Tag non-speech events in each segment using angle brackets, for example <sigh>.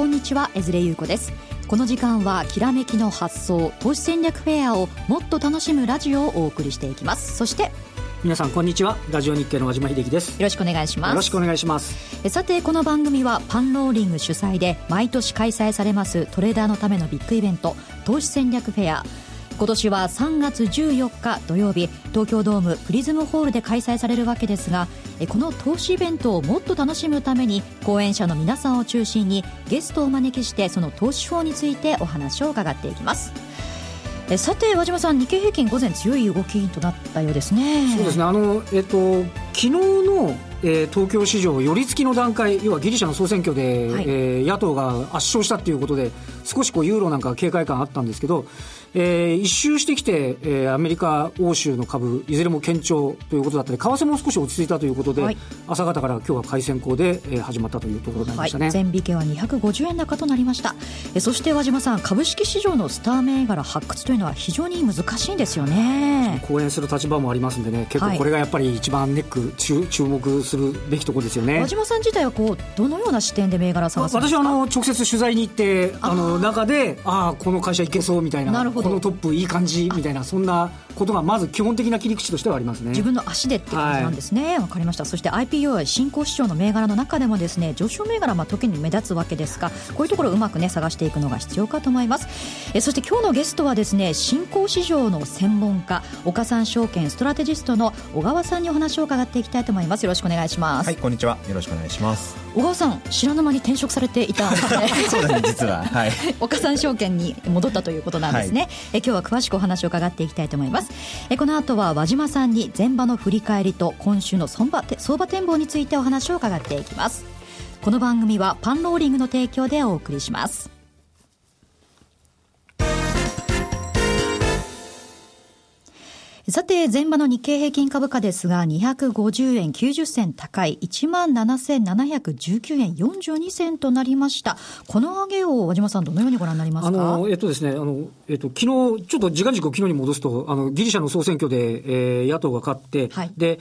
んこんにちは江連優子です。この時間はきらめきの発想投資戦略フェアをもっと楽しむラジオをお送りしていきます。そして皆さんこんにちは。ラジオ日経の和島秀樹です。よろしくお願いします。よろしくお願いします。さてこの番組はパンローリング主催で毎年開催されますトレーダーのためのビッグイベント投資戦略フェア今年は3月14日土曜日東京ドームプリズムホールで開催されるわけですがこの投資イベントをもっと楽しむために講演者の皆さんを中心にゲストをお招きしてその投資法についてお話を伺っていきます。さて和島さん日経平均午前強い動きとなったようですね。そうですね。あのえっと昨日のえー、東京市場寄り付きの段階要はギリシャの総選挙で、はい、えー、野党が圧勝したということで少しこうユーロなんか警戒感あったんですけどえー、一周してきて、えー、アメリカ、欧州の株、いずれも堅調ということだったり、為替も少し落ち着いたということで、はい、朝方から今日は開戦校で、えー、始まったというところになりましたね、はい、前引けは250円高となりました、えー、そして和島さん、株式市場のスター銘柄発掘というのは非常に難しいんですよね。講演する立場もありますんでね、結構これがやっぱり一番ネック、注注目するべきところですよね。和島さん自体はこうどのような視点で銘柄探すんですか？私はあの直接取材に行って、あの中で、ああ、この会社いけそうみたいな、なるほど。このトップいい感じみたいなそんなことがまず基本的な切り口としてはありますね。自分の足でって感じなんですね。わ、はい、かりました。そして IPO や新興市場の銘柄の中でもですね上昇銘柄まあ時に目立つわけですがこういうところをうまくね探していくのが必要かと思います。えそして今日のゲストはですね新興市場の専門家岡三証券ストラテジストの小川さんにお話を伺っていきたいと思います。よろしくお願いします。はいこんにちは。よろしくお願いします。小川さん知らぬ間に転職されていたんで。す <laughs> ねそうですね実は。はい。<laughs> 岡三証券に戻ったということなんですね、はい、え今日は詳しくお話を伺っていきたいと思います。えこの後は和島さんに前場の振り返りと今週の相場相場展望についてお話を伺っていきます。この番組はパンローリングの提供でお送りしますさて、前場の日経平均株価ですが、250円90銭高い、17,719円42銭となりました。この上げを、和島さん、どのようにご覧になりますか？あの、えっとですね、あの、えっと、昨日、ちょっと時間軸を昨日に戻すと、あの、ギリシャの総選挙で、えー、野党が勝って、はい、で、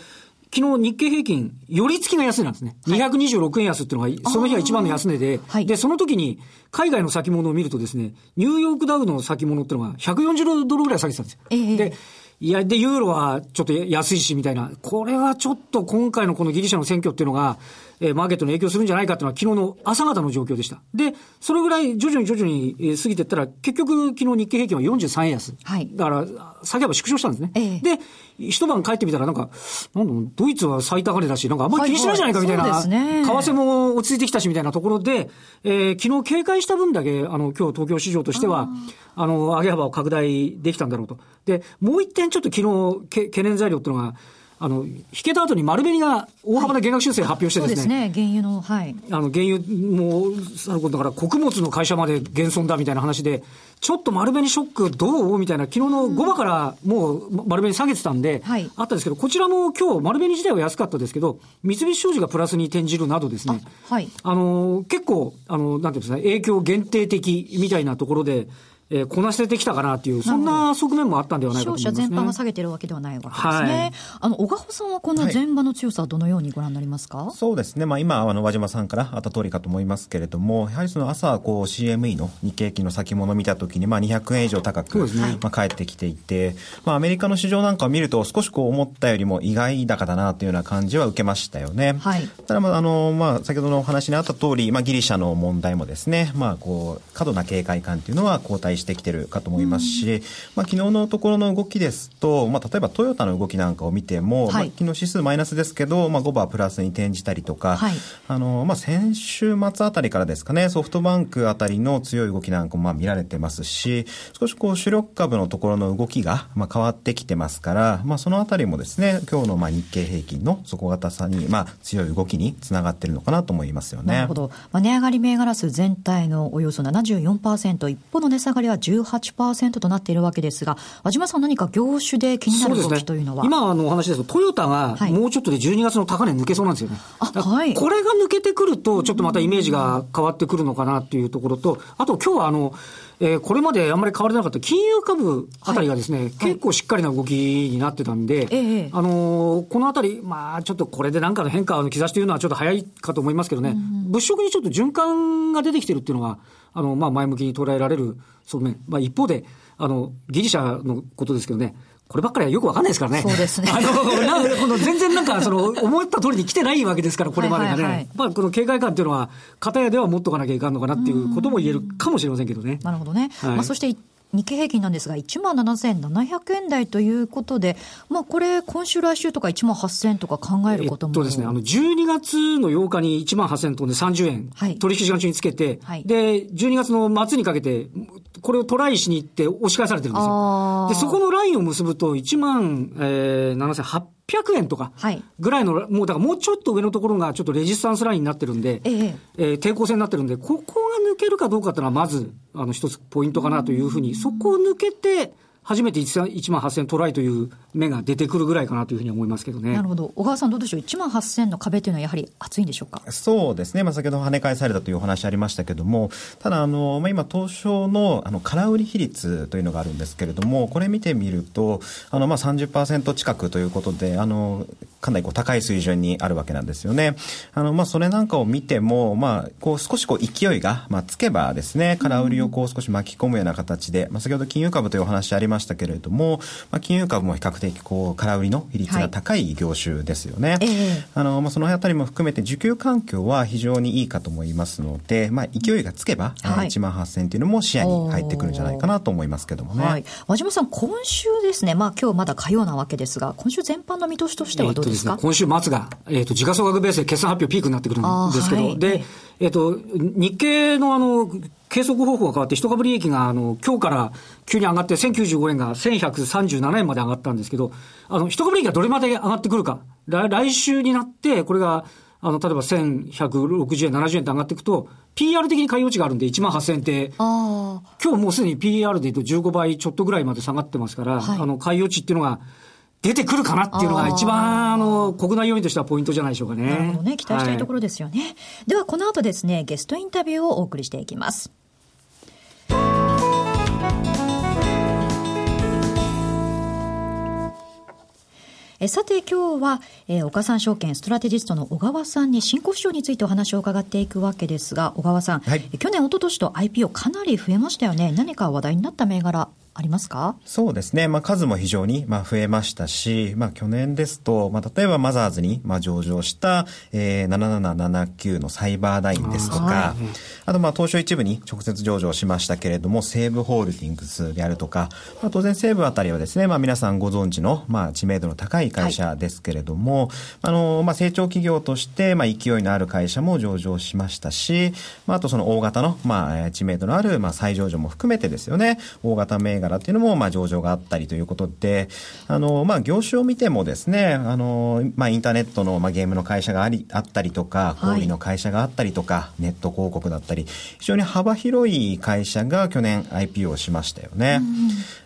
昨日日経平均、寄り付きが安値なんですね。はい、226円安っていうのが、その日は一番の安値で、はい、で、その時に、海外の先物を見るとですね、ニューヨークダウの先物っていうのが140ドルぐらい下げてたんですよ。えー、で、いや、で、ユーロはちょっと安いし、みたいな。これはちょっと今回のこのギリシャの選挙っていうのが、えー、マーケットに影響するんじゃないかっていうのは昨日の朝方の状況でした。で、それぐらい徐々に徐々に、えー、過ぎていったら、結局昨日日経平均は43円安。はい。だから、下げは縮小したんですね。えー、で、一晩帰ってみたらなんか、なんだドイツは最高値だし、なんかあんまり気にしないじゃないかみたいな。はいはい、そうですね。為替も落ち着いてきたしみたいなところで、えー、昨日警戒した分だけ、あの、今日東京市場としては、あの、上げ幅を拡大できたんだろうと。で、もう一点ちょっと昨日、懸念材料っていうのが、あの、引けた後に丸紅が大幅な減額修正発表してですね。はい、そうですね、原油の、はい。あの、原油も、さることだから、穀物の会社まで減損だみたいな話で、ちょっと丸紅ショックどう？みたいな、昨日の5番からもう丸紅下げてたんで、はい、あったんですけど、こちらも今日丸紅自体は安かったですけど、三菱商事がプラスに転じるなどですね、あはい。あの、結構、あの、なんていうんですかね、影響限定的みたいなところで、えー、こなせてきたかなっていう、そんな側面もあったんではないかと思います、ね、商社全般が下げてるわけではないわけですね。はい、あの、小川さんはこの前場の強さはどのようにご覧になりますか、はい、そうですね。まあ今、あの、和島さんからあった通りかと思いますけれども、やはりその朝、こう CME の日経期の先物を見たときに、まあ200円以上高く、ね、まあ返ってきていて、まあアメリカの市場なんかを見ると少しこう思ったよりも意外高だなというような感じは受けましたよね。はい。ただまあ、あの、まあ先ほどのお話にあった通り、まあギリシャの問題もですね、まあこう、過度な警戒感というのは後退してきてるかと思います。し、まあ、昨日のところの動きですと、まあ、例えばトヨタの動きなんかを見ても、はい、まあ、昨日指数マイナスですけど、まあ、5番プラスに転じたりとか、はい、あの、まあ、先週末あたりからですかね、ソフトバンクあたりの強い動きなんかもまあ見られてますし、少しこう主力株のところの動きがまあ変わってきてますから、まあ、そのあたりもですね、今日のまあ日経平均の底堅さに、まあ、強い動きにつながってるのかなと思いますよね。なるほど。まあ、値上がり銘柄数全体のおよそ74%、一方の値下がりは18% 1となっているわけですが、和島さん、何か業種で気になる動きというのは、ね、今のお話ですと、トヨタがもうちょっとで12月の高値抜けそうなんですよね。はい、これが抜けてくると、ちょっとまたイメージが変わってくるのかなっていうところと、あと今日はあの、えー、これまであんまり買われなかった金融株あたりがですね、はい、結構しっかりな動きになってたんで、はい、あのー、このあたり、まあ、ちょっとこれでなんかの変化の兆しというのはちょっと早いかと思いますけどね、うんうん、物色にちょっと循環が出てきてるっていうのが、あの、まあ、前向きに捉えられる側面。まあ、一方で、あの、ギリシャのことですけどね、こればっかりはよくわかんないですからね。そうですね。あの、なこの全然なんか、その、思った通りに来てないわけですから、これまでがね。はいはいはい、まあ、この警戒感っていうのは、片やでは持っとかなきゃいかんのかなっていうことも言えるかもしれませんけどね。なるほどね。はい、まあ、そして日経平均なんですが、1万7700円台ということで、まあ、これ、今週、来週とか1万8000円とか考えることも、えっとですね、あの12月の8日に1万8000円飛んで30円、はい、取引時間中につけて、はい、で、12月の末にかけて、これをトライしに行って押し返されてるんですよ。で、そこのラインを結ぶと、1万、えー、7800 800円とかぐらいの、はい、もうだからもうちょっと上のところがちょっとレジスタンスラインになってるんで、ええ。えー、抵抗線になってるんで、ここが抜けるかどうかっていうのはまず、あの一つポイントかなというふうに、そこを抜けて、初めて 1, 万8000トライという目が出てくるぐらいかなというふうに思いますけどね。なるほど。小川さんどうでしょう ?1 万8000の壁というのはやはり厚いんでしょうか？そうですね。まあ、先ほど跳ね返されたというお話ありましたけども、ただ、あの、まあ、今、東証の、あの、空売り比率というのがあるんですけれども、これ見てみると、あの、まあ、30%近くということで、あの、かなりこう高い水準にあるわけなんですよね。あの、まあ、それなんかを見ても、まあ、こう少しこう勢いが、まあ、つけばですね、空売りをこう少し巻き込むような形で、まあ、先ほど金融株というお話ありましたけれども、まあ、金融株も比較的こう空売りの比率が高い業種ですよね。はい、あの、まあ、そのあたりも含めて需給環境は非常にいいかと思いますので、まあ、勢いがつけば、はい、1万8000っていうのも視野に入ってくるんじゃないかなと思いますけどもね。はい。和島さん、今週ですね、まあ、今日まだ火曜なわけですが、今週全般の見通しとしてはどうですか、えー、今週末が、えっ、ー、と、時価総額ベースで決算発表ピークになってくるんですけど、で、えっ、ー、と、日経のあの、計測方法が変わって、一株利益が、あの、今日から急に上がって、1095円が1137円まで上がったんですけど、あの、一株利益がどれまで上がってくるか。来週になって、これが、あの、例えば1160円、70円って上がっていくと、PR 的に買い落ちがあるんで、1万8000円って、今日もうすでに PR で言うと15倍ちょっとぐらいまで下がってますから、はい、あの、買い落ちっていうのが、出てくるかなっていうのが一番、あの、国内要因としてはポイントじゃないでしょうかね。なるほどね。期待したいところですよね。はい、では、この後ですね、ゲストインタビューをお送りしていきます。えさて今日は、えー、岡三証券ストラテジストの小川さんに新興市場についてお話を伺っていくわけですが、小川さん、はい、去年、一昨年と IPO かなり増えましたよね。何か話題になった銘柄ありますか？そうですね。まあ、数も非常に、まあ、増えましたし、まあ、去年ですと、まあ、例えばマザーズに、まあ、上場した、えー、7779のサイバーダインですとか、あはい、あと、まあ、東証一部に直接上場しましたけれども、西武ホールディングスであるとか、まあ、当然西武あたりはですね、まあ、皆さんご存知の、まあ、知名度の高い会社ですけれども、はい、あの、まあ、成長企業として、まあ、勢いのある会社も上場しましたし、まあ、あとその大型の、まあ、知名度のある、まあ、再上場も含めてですよね、大型銘柄っていうのも、まあ、上場があったりということで、あの、まあ、業種を見てもですね、あの、まあ、インターネットの、まあ、ゲームの会社があり、あったりとか、小売の会社があったりとか、はい、ネット広告だったり、非常に幅広い会社が去年 IPO しましたよね。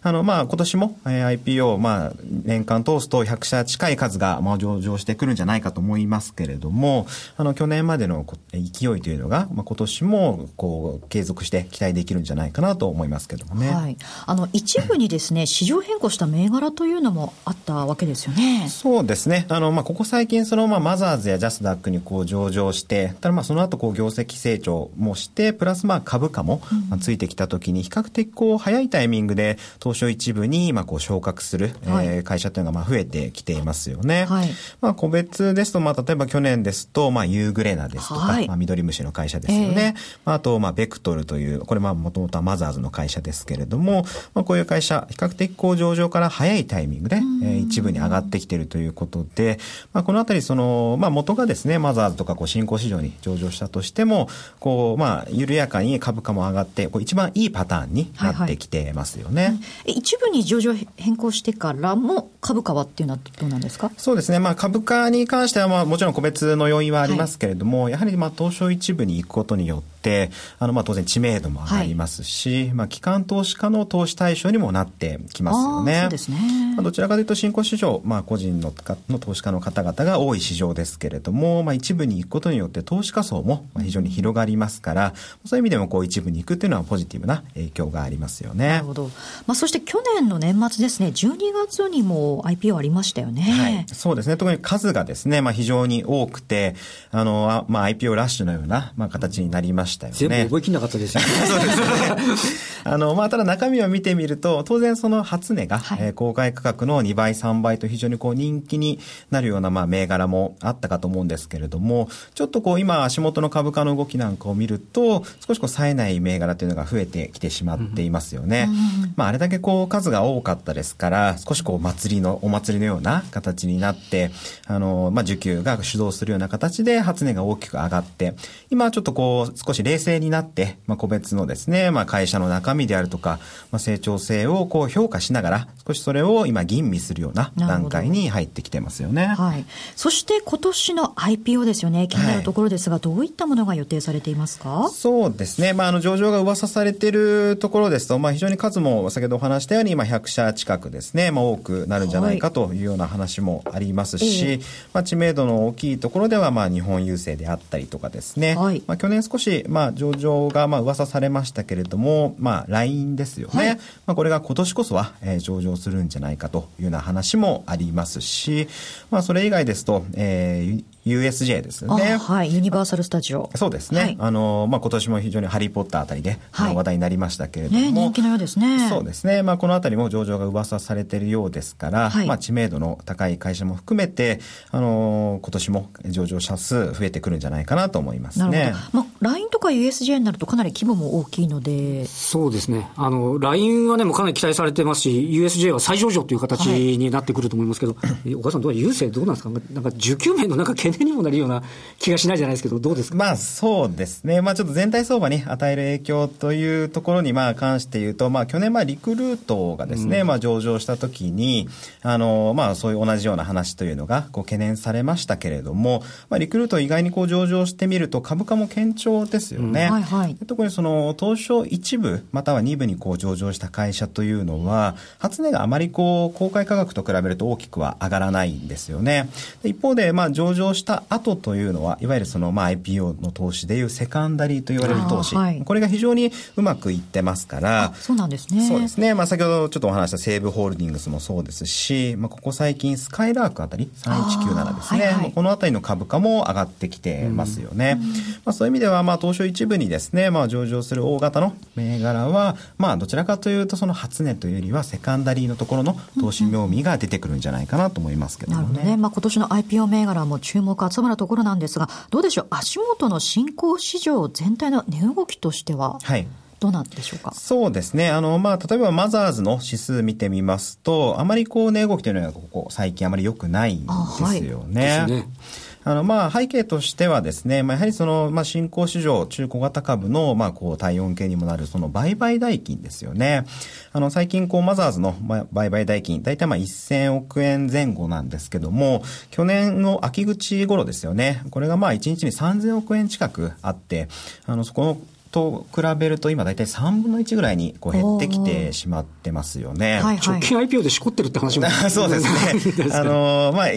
あの、まあ、今年も、えー、IPO、まあ、年間通すと100社近い数が、まあ、上場してくるんじゃないかと思いますけれども、あの、去年までの勢いというのが、まあ、今年も、こう、継続して期待できるんじゃないかなと思いますけどもね。はい。あの、一部にですね、<laughs> 市場変更した銘柄というのもあったわけですよね。そうですね。あの、まあ、ここ最近、その、まあ、マザーズやジャスダックにこう上場して、ただまあ、その後、こう、業績成長もして、プラスまあ、株価も、まあ、ついてきたときに、比較的こう、早いタイミングで、東証一部に、まあ、こう、昇格する、はい、えー、会社というのが、まあ、増えてきていますよね。はい。まあ、個別ですと、まあ、例えば去年ですと、まあ、ユーグレナですとか、はい、まあ、緑虫の会社ですよね。えー、まあ、あと、まあ、ベクトルという、これまあ、もともとはマザーズの会社ですけれども、まあ、こういう会社、比較的こう、上場から早いタイミングで、えー、一部に上がってきているということで、まあ、このあたり、その、まあ、元がですね、マザーズとか、こう、新興市場に上場したとしても、こう、まあ、緩やかに株価も上がって、こう一番いいパターンになってきてますよね。はいはい、一部に上場変更してからも株価はっていうのはどうなんですか？そうですね。まあ、株価に関しては、まあ、もちろん個別の要因はありますけれども、はい、やはり、まあ、東証一部に行くことによって、あの、まあ、当然知名度も上がりますし、はい、まあ、機関投資家の投資対象にもなってきますよね。そうですね。まあ、どちらかというと新興市場、まあ、個人のの投資家の方々が多い市場ですけれども、まあ、一部に行くことによって投資家層も非常に広がりますから、そういう意味でもこう一部に行くっていうのはポジティブな影響がありますよね。なるほど。まあ、そして去年の年末ですね、12月にも IPO ありましたよね。はい。そうですね。特に数がですね、まあ、非常に多くて、あの、まあ、IPO ラッシュのような、まあ、形になりましたよね。全部覚えきんなかったですよね。<laughs> そうですね。<laughs> あの、まあ、ただ中身を見てみると、当然その初値が、はい、えー、公開価格の2倍、3倍と非常にこう人気になるような、まあ、銘柄もあったかと思うんですけれども、ちょっとこう今足元の株価の動きなんかを見ると、少しこう冴えない銘柄というのが増えてきてしまっていますよね。うん、まあ、あれだけこう数が多かったですから、少しこう祭りの、お祭りのような形になって、あの、まあ、需給が主導するような形で初値が大きく上がって、今ちょっとこう少し冷静になって、まあ、個別のですね、まあ、会社の中身であるとか、まあ、成長性をこう評価しながら、少しそれを今吟味するような段階に入ってきてますよね。はい。そして今年の IPO ですよね。気になるところですが、はい、どういったものが予定されていますか？そうですね。まあ、あの、上場が噂されているところですと、まあ、非常に数も先ほどお話したように、まあ、100社近くですね、まあ、多くなるんじゃないかというような話もありますし、はい、まあ、知名度の大きいところでは、まあ、日本郵政であったりとかですね。はい。まあ、去年少し、まあ、上場が、まあ、噂されましたけれども、まあ、LINE ですよね。はい、まあ、これが今年こそは、えー、上場するんじゃないかというような話もありますし、まあ、それ以外ですと、えー、USJ ですね。はい。ユニバーサル・スタジオ。そうですね。はい、あの、まあ、今年も非常にハリー・ポッターあたりで、はい、話題になりましたけれども。ね、人気のようですね。そうですね。まあ、このあたりも上場が噂されているようですから、はい、まあ、知名度の高い会社も含めて、あの、今年も上場者数増えてくるんじゃないかなと思いますね。なるほど。まあ、LINE とか USJ になるとかなり規模も大きいので。そうですね。あの、LINE はね、もうかなり期待されてますし、USJ は再上場という形になってくると思いますけど、<laughs> はい、お母さんどう郵政どうなんですか？なんか、受給面のなんか懸念にもなるような気がしないじゃないですけど、どうですかまあそうですね。まあちょっと全体相場に与える影響というところにまあ関して言うと、まあ去年まあリクルートがですね、うん、まあ上場した時に、あの、まあそういう同じような話というのがこう懸念されましたけれども、まあリクルート意外にこう上場してみると株価も堅調ですよね。うんはいはい、特にその東証一部または二部にこう上場した会社というのは、初値があまりこう公開価格と比べると大きくは上がらないんですよね。一方でまあ上場した後というのは、いわゆるその、まあ、IPO の投資でいうセカンダリーと言われる投資、はい、これが非常にうまくいってますから、そうなんですね。そうですね。まあ、先ほどちょっとお話した西武ホールディングスもそうですし、まあ、ここ最近、スカイラークあたり、3197ですね。はいはい、このあたりの株価も上がってきてますよね。まあ、そういう意味では、まあ、東証一部にですね、まあ、上場する大型の銘柄は、まあ、どちらかというと、その初値というよりは、セカンダリーのところの投資妙味が出てくるんじゃないかなと思いますけどね。なるほどね。まあ、今年の IPO 銘柄も注目集まるところなんですが、どうでしょう、足元の新興市場全体の値動きとしては、はい。どうなんでしょうか？そうですね。あの、まあ、例えばマザーズの指数見てみますと、あまりこう、値動きというのは、ここ、最近あまり良くないんですよね。はい、ねあの、まあ、背景としてはですね、まあ、やはりその、まあ、新興市場、中小型株の、まあ、こう、体温計にもなる、その、売買代金ですよね。あの、最近、こう、マザーズの売買代金、大体まあ、1000億円前後なんですけども、去年の秋口頃ですよね。これがまあ、1日に3000億円近くあって、あの、そこのと比べると今大体3分の1ぐらいにこう減ってきてしまってますよね。はいはい、直近 IPO でしこってるって話も。<laughs> そうですね。<laughs> あのまあ、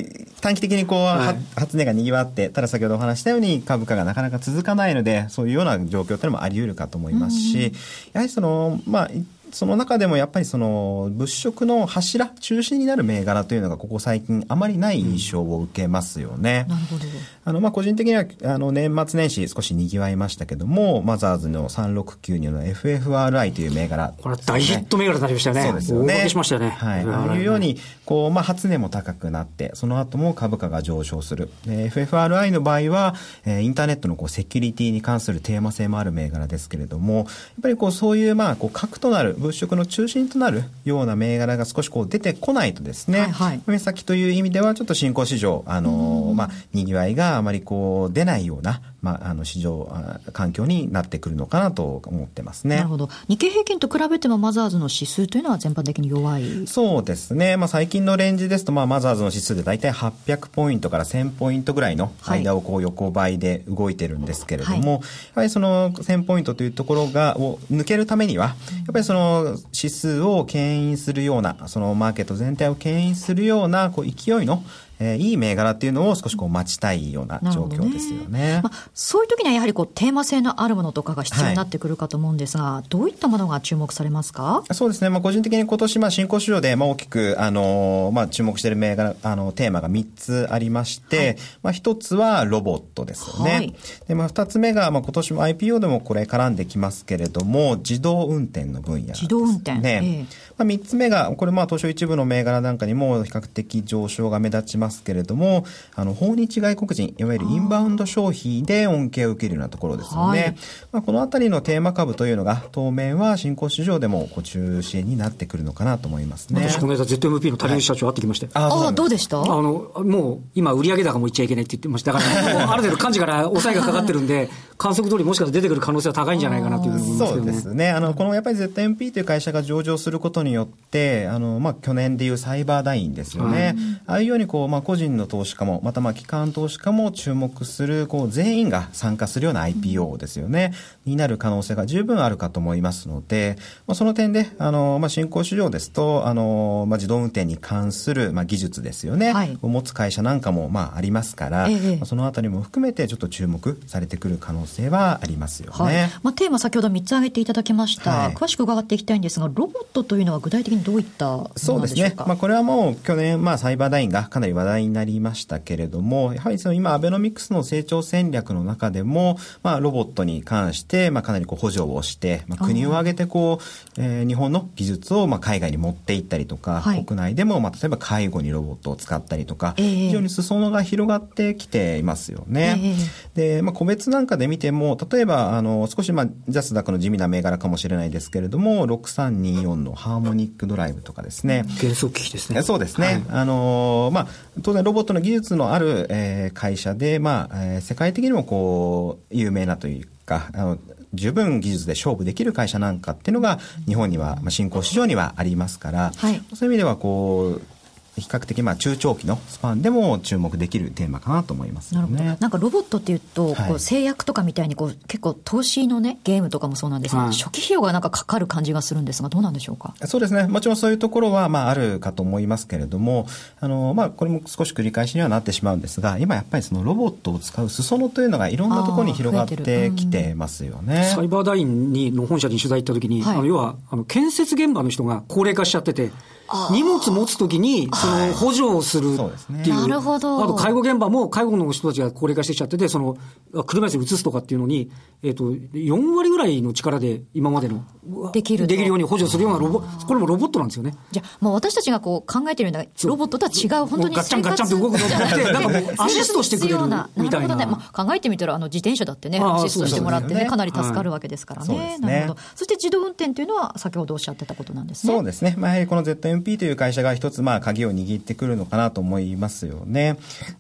短期的にこう、はい、発値が賑わって、ただ先ほどお話したように株価がなかなか続かないので、そういうような状況というのもあり得るかと思いますし、やはりその、まあ、その中でもやっぱりその物色の柱、中心になる銘柄というのがここ最近あまりない印象を受けますよね。うん、なるほど。あの、まあ、個人的には、あの、年末年始少し賑わいましたけども、マザーズの3692の FFRI という銘柄、ね、これ大ヒット銘柄になりましたね。そうですよね。しましたよね。はい。ああいうように、こう、まあ、初値も高くなって、その後も株価が上昇する。FFRI の場合は、えー、インターネットのこう、セキュリティに関するテーマ性もある銘柄ですけれども、やっぱりこう、そういう、まあ、こう、核となる物色の中心となるような銘柄が少しこう出てこないとですね、はいはい、目先という意味ではちょっと新興市場、あのー、まあ、賑わいがあまりこう出ないような、まあ、あの市場環境になってくるのかなと思ってますね。なるほど。日経平均と比べてもマザーズの指数というのは全般的に弱いそうですね。まあ、最近のレンジですと、まあ、マザーズの指数で大体800ポイントから1000ポイントぐらいの間をこう横ばいで動いてるんですけれども、はい、やはりその1000ポイントというところが、を抜けるためには、やっぱりその指数を牽引するような、そのマーケット全体を牽引するような、こう勢いのえー、いい銘柄っていうのを少しこう待ちたいような状況ですよね。ねまあ、そういう時にはやはりこうテーマ性のあるものとかが必要になってくるかと思うんですが、はい、どういったものが注目されますか？そうですね。まあ、個人的に今年、まあ、新興市場で、まあ、大きく、あのー、まあ、注目している銘柄、あの、テーマが3つありまして、はい、まあ、1つはロボットですよね。はい、で、まあ、2つ目が、まあ、今年も IPO でもこれ絡んできますけれども、自動運転の分野、ね、自動運転。ね。えーまあ、3つ目が、これまあ東証一部の銘柄なんかにも比較的上昇が目立ちますけれども、あの、訪日外国人、いわゆるインバウンド消費で恩恵を受けるようなところですよね。はい、まあ、このあたりのテーマ株というのが、当面は新興市場でもこう中心になってくるのかなと思いますね。私、この間 ZMP の谷口社長会ってきまして。はい、ああ、どうでした？あの、もう、今、売上高も言っちゃいけないって言ってました。だから、ある程度幹事から抑えがかかってるんで、<laughs> 観測通りもしかしたら出てくる可能性は高いんじゃないかなというふうに思いますけどね。そうですね。あの、このやっぱり ZMP という会社が上場することによって、あの、まあ、去年でいうサイバーダインですよね。ああいうように、こう、まあ、個人の投資家も、また、まあ、機関投資家も注目する、こう、全員が参加するような IPO ですよね。になる可能性が十分あるかと思いますので、まあ、その点で、あの、まあ、新興市場ですと、あの、まあ、自動運転に関する、まあ、技術ですよね。はい、を持つ会社なんかも、まあ、ありますから、ええ、まあ、そのあたりも含めて、ちょっと注目されてくる可能性はありますよね。はい、まあ、テーマ先ほど3つ挙げていただきました。はい、詳しく伺っていきたいんですが、ロボットというのは具体的にどういったそうですね。まあ、これはもう去年、まあ、サイバーダインがかなり話題になりましたけれども、やはりその今、アベノミクスの成長戦略の中でも、まあ、ロボットに関して、まあ、かなりこう補助をして、まあ、国を挙げてこう、えー、日本の技術を、まあ、海外に持っていったりとか、はい、国内でも、まあ、例えば介護にロボットを使ったりとか、えー、非常に裾野が広がってきていますよね。えー、で、まあ、個別なんかで見ても、例えば、あの、少し、まあ、ジャスダックの地味な銘柄かもしれないですけれども、6324のハーモニックドライブとかですね。原則機器ですね。そうですね。はい、あのまあ、当然ロボットの技術のある、えー、会社で、まあ、えー、世界的にもこう、有名なというか、あの、十分技術で勝負できる会社なんかっていうのが日本には、まあ、新興市場にはありますから、はい、そういう意味ではこう比較的まあ中長期のスパンでも注目できるテーマかなと思います、ね、なるほど。なんかロボットっていうと、こう制約とかみたいにこう結構投資のね、ゲームとかもそうなんですが、はい、初期費用がなんかかかる感じがするんですが、どうなんでしょうかそうですね。もちろんそういうところはまああるかと思いますけれども、あの、まあこれも少し繰り返しにはなってしまうんですが、今やっぱりそのロボットを使う裾野というのがいろんなところに広がってきてますよね。サイバーダインにの本社に取材行った時に、はい、あの要はあの建設現場の人が高齢化しちゃってて、荷物持つときに、その補助をするっていう。なるほど。あと介護現場も介護の人たちが高齢化してきちゃってて、その、車椅子に移すとかっていうのに、えっ、ー、と、4割ぐらいの力で今までの、できる。できるように補助するようなロボ、これもロボットなんですよね。じゃあ、もう私たちがこう考えてるようなロボットとは違う、本当にガッチャンガッチャンって動くのじゃなくて、なんかもうアシストしてくれるみたいな。なね。まあ、考えてみたら、あの、自転車だってね、アシストしてもらってね、かなり助かるわけですからね。なるほど。そして自動運転というのは、先ほどおっしゃってたことなんですね。そうですね。まあ、やはりこの MP という会社が一つ、まあ、鍵を握ってくるのかなと思いますよね。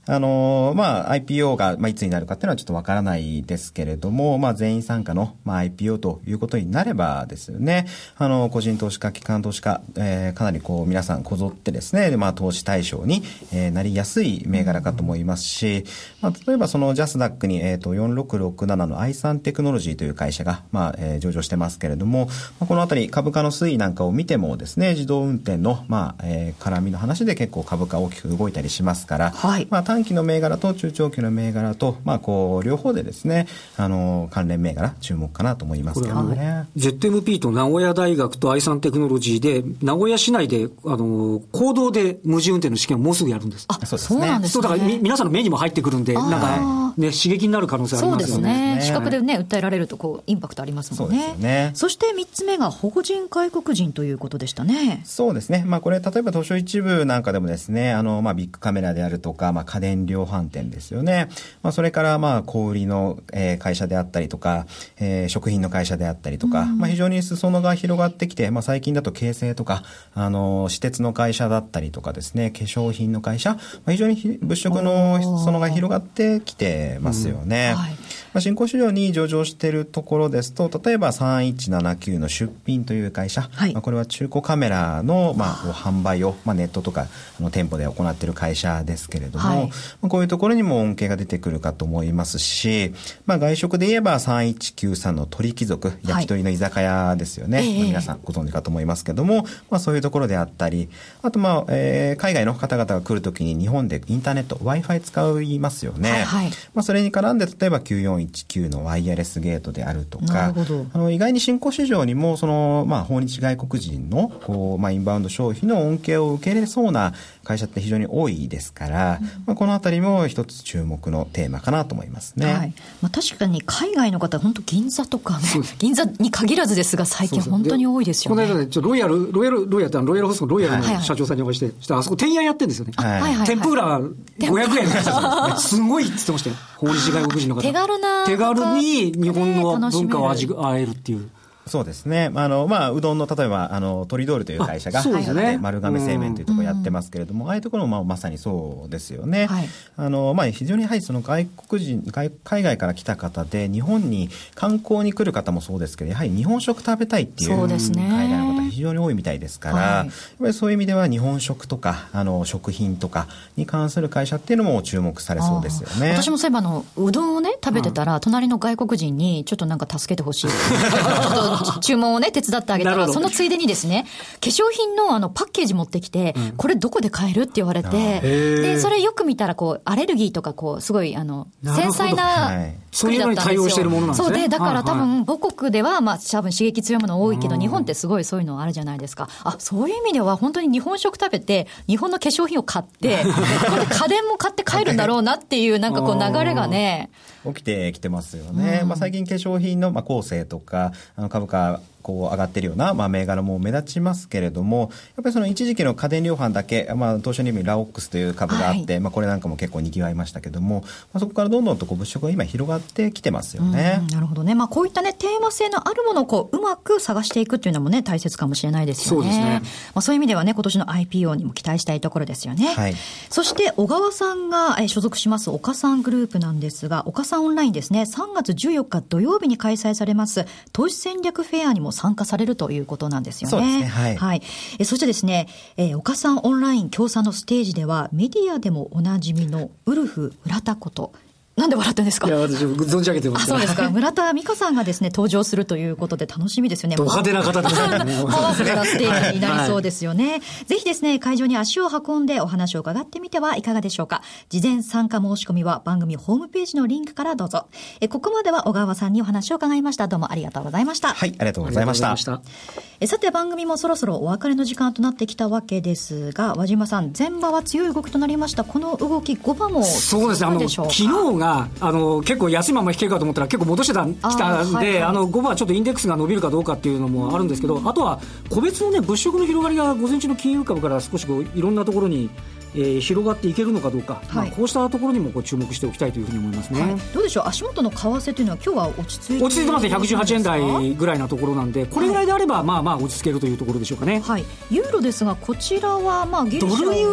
あの、まあ、IPO が、まあ、いつになるかっていうのはちょっとわからないですけれども、まあ、全員参加の、まあ、IPO ということになればですよね、あの、個人投資家、機関投資家、えー、かなりこう、皆さんこぞってですね、で、まあ、投資対象に、えー、なりやすい銘柄かと思いますし、まあ、例えばそのジャスダックに、えっ、ー、と、4667の i3 テクノロジーという会社が、まあ、えー、上場してますけれども、まあ、このあたり株価の推移なんかを見てもですね、自動運転の、まあ、えー、絡みの話で結構株価大きく動いたりしますから、はい、まあ、短期の銘柄と中長期の銘柄と、まあ、こう、両方でですね、あの、関連銘柄注目かなと思いますけどね。ZMP と名古屋大学と愛産テクノロジーで、名古屋市内で、あの、公道で無人運転の試験をもうすぐやるんです。あ、そうですね。そうだからみ、皆さんの目にも入ってくるんで、なんか、ね、刺激になる可能性ありますよね。そうですね。視覚でね、訴えられると、こう、インパクトありますもんね。そうですね。そして3つ目が、保護人外国人ということでしたね。そうですね。まあ、これ、例えば、図書一部なんかでもですね、あの、まあ、ビッグカメラであるとか、まあ、家電量販店ですよね。まあ、それから、まあ、小売りの、えー、会社であったりとか、えー、食品の会社であったりとか、まあ、非常に裾野が広がってきて、まあ、最近だと京成とか、あの、私鉄の会社だったりとかですね、化粧品の会社、まあ、非常に物色の裾野が広がってきてますよね。はいあ、新興市場に上場しているところですと、例えば3179の出品という会社、はい、まあ、これは中古カメラの、まあ、販売を、まあ、ネットとかあの店舗で行っている会社ですけれども、はい、まあ、こういうところにも恩恵が出てくるかと思いますし、まあ、外食で言えば3193の鳥貴族、焼き鳥の居酒屋ですよね。はい、まあ、皆さんご存知かと思いますけども、まあ、そういうところであったり、あと、まあ、えー、海外の方々が来るときに日本でインターネット、Wi-Fi 使いますよね。はい、はい、まあ、それに絡んで、例えば9419のワイヤレスゲートであるとか、あの意外に新興市場にも、その、まあ、訪日外国人の、こう、まあ、インバウンド消費の恩恵を受け入れそうな会社って非常に多いですから、うん、まあ、このあたりも一つ注目のテーマかなと思いますね。はい、まあ、確かに海外の方、本当銀座とか、銀座に限らずですが、最近本当に多いですよね。この間ね、ちょロイヤル、ロイヤル、ロイヤルってロイヤルホストロイヤルの社長さんにお会いして、したらあそこ、天屋やってるんですよね。はい、天ぷら500円すごいって言ってましたよ。訪日外国人の方。手軽な。手軽に日本の文化を味わえるっていう。そうですね。あの、まあ、うどんの、例えば、あの、トリドールという会社が、ね。丸亀製麺というところやってますけれども、ああいうところも、まあ、まさにそうですよね。はい、あの、まあ、非常にやはりその外国人、外海外から来た方で、日本に観光に来る方もそうですけど、やはり日本食食べたいっていう、そうですね。海外の方非常に多いみたいですから、はい、やっぱりそういう意味では日本食とか、あの、食品とかに関する会社っていうのも注目されそうですよね。私もそういえば、あの、うどんをね、食べてたら、隣の外国人に、ちょっとなんか助けてほしい。<laughs> ちょっと注文をね、手伝ってあげたら、そのついでにですね、化粧品のあのパッケージ持ってきて、うん、これどこで買えるって言われて、で、それよく見たら、こう、アレルギーとか、こう、すごい、あの、繊細な作りだったんですよ。そうい。うのに対応してるものなんですね。そうで、だから多分、母国では、まあ、多分刺激強いもの多いけど、日本ってすごいそういうのあるじゃないですか。あ、そういう意味では、本当に日本食食べて、日本の化粧品を買って、<laughs> これ家電も買って帰るんだろうなっていう、なんかこう、流れがね、起きてきてますよね。まあ、最近化粧品の、まあ、構成とか、あの株価こう上がってるような、まあ、銘柄も目立ちますけれども、やっぱりその一時期の家電量販だけ、まあ、当初に見ラオックスという株があって、はい、まあ、これなんかも結構賑わいましたけども、まあ、そこからどんどんとこう物色が今広がってきてますよね。なるほどね。まあ、こういったね、テーマ性のあるものをこう、うまく探していくっていうのもね、大切かもしれないですよね。そうですね。まあ、そういう意味ではね、今年の IPO にも期待したいところですよね。はい。そして、小川さんが所属します岡さんグループなんですが、岡さんオンラインですね、3月14日土曜日に開催されます投資戦略フェアにも参加されるということなんですよね。そうですね。はい。はい。えそしてですね、えー、岡さんオンライン協賛のステージでは、メディアでもおなじみのウルフ村田こと、なんで笑ってんですか？いや、私、存じ上げてます、そうですか。村田美香さんがですね、登場するということで楽しみですよね。<laughs> 派手な方ですね。パワフルなステージになりそうですよね。はい、ぜひですね、会場に足を運んでお話を伺ってみてはいかがでしょうか。事前参加申し込みは番組ホームページのリンクからどうぞ。え、ここまでは小川さんにお話を伺いました。どうもありがとうございました。はい、ありがとうございました。したえさて、番組もそろそろお別れの時間となってきたわけですが、和島さん、前場は強い動きとなりました。この動き、5場もそうですね、あの、昨日が、あの、結構安いまま引けるかと思ったら結構戻してたきたんで、あはいはい、あの5番はちょっとインデックスが伸びるかどうかっていうのもあるんですけど、あとは個別のね物色の広がりが午前中の金融株から少しこういろんなところにえー、広がっていけるのかどうか、はい、まあ、こうしたところにもこう注目しておきたいというふうに思いますね、はい、どうでしょう、足元の為替というのは、今日は落ち着いて落ち着いてますね、118円台ぐらいなところなんで、これぐらいであれば、まあまあ落ち着けるというところでしょうかね、はい、ユーロですが、こちらは、まあ、ドルユ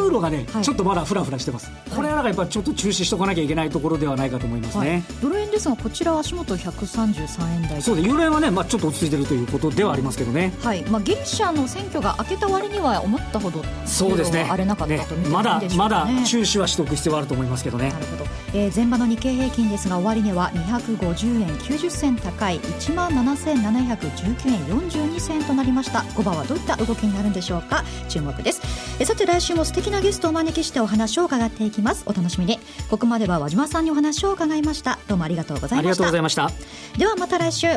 ーロがね、ちょっとまだふらふらしてます、これはなんかやっぱりちょっと注視しておかなきゃいけないところではないかと思いますね、ドル円ですが、こちらは足元133円台。そうで、ユーロ円はね、まあ、ちょっと落ち着いてるということではありますけどね、はい。まあ、ギリシャの選挙が明けた割には、思ったほど、そうですね、荒れなかったと見てまだまだ注視はしておく必要はあると思いますけどね。なるほど、えー、前場の日経平均ですが終値は250円90銭高い1万7719円42銭となりました。5番はどういった動きになるんでしょうか。注目です、えー、さて来週も素敵なゲストをお招きしてお話を伺っていきます。お楽しみに。ここまでは和島さんにお話を伺いました。どうもありがとうございました。ありがとうございました。ではまた来週。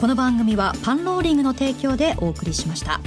この番組はパンローリングの提供でお送りしました。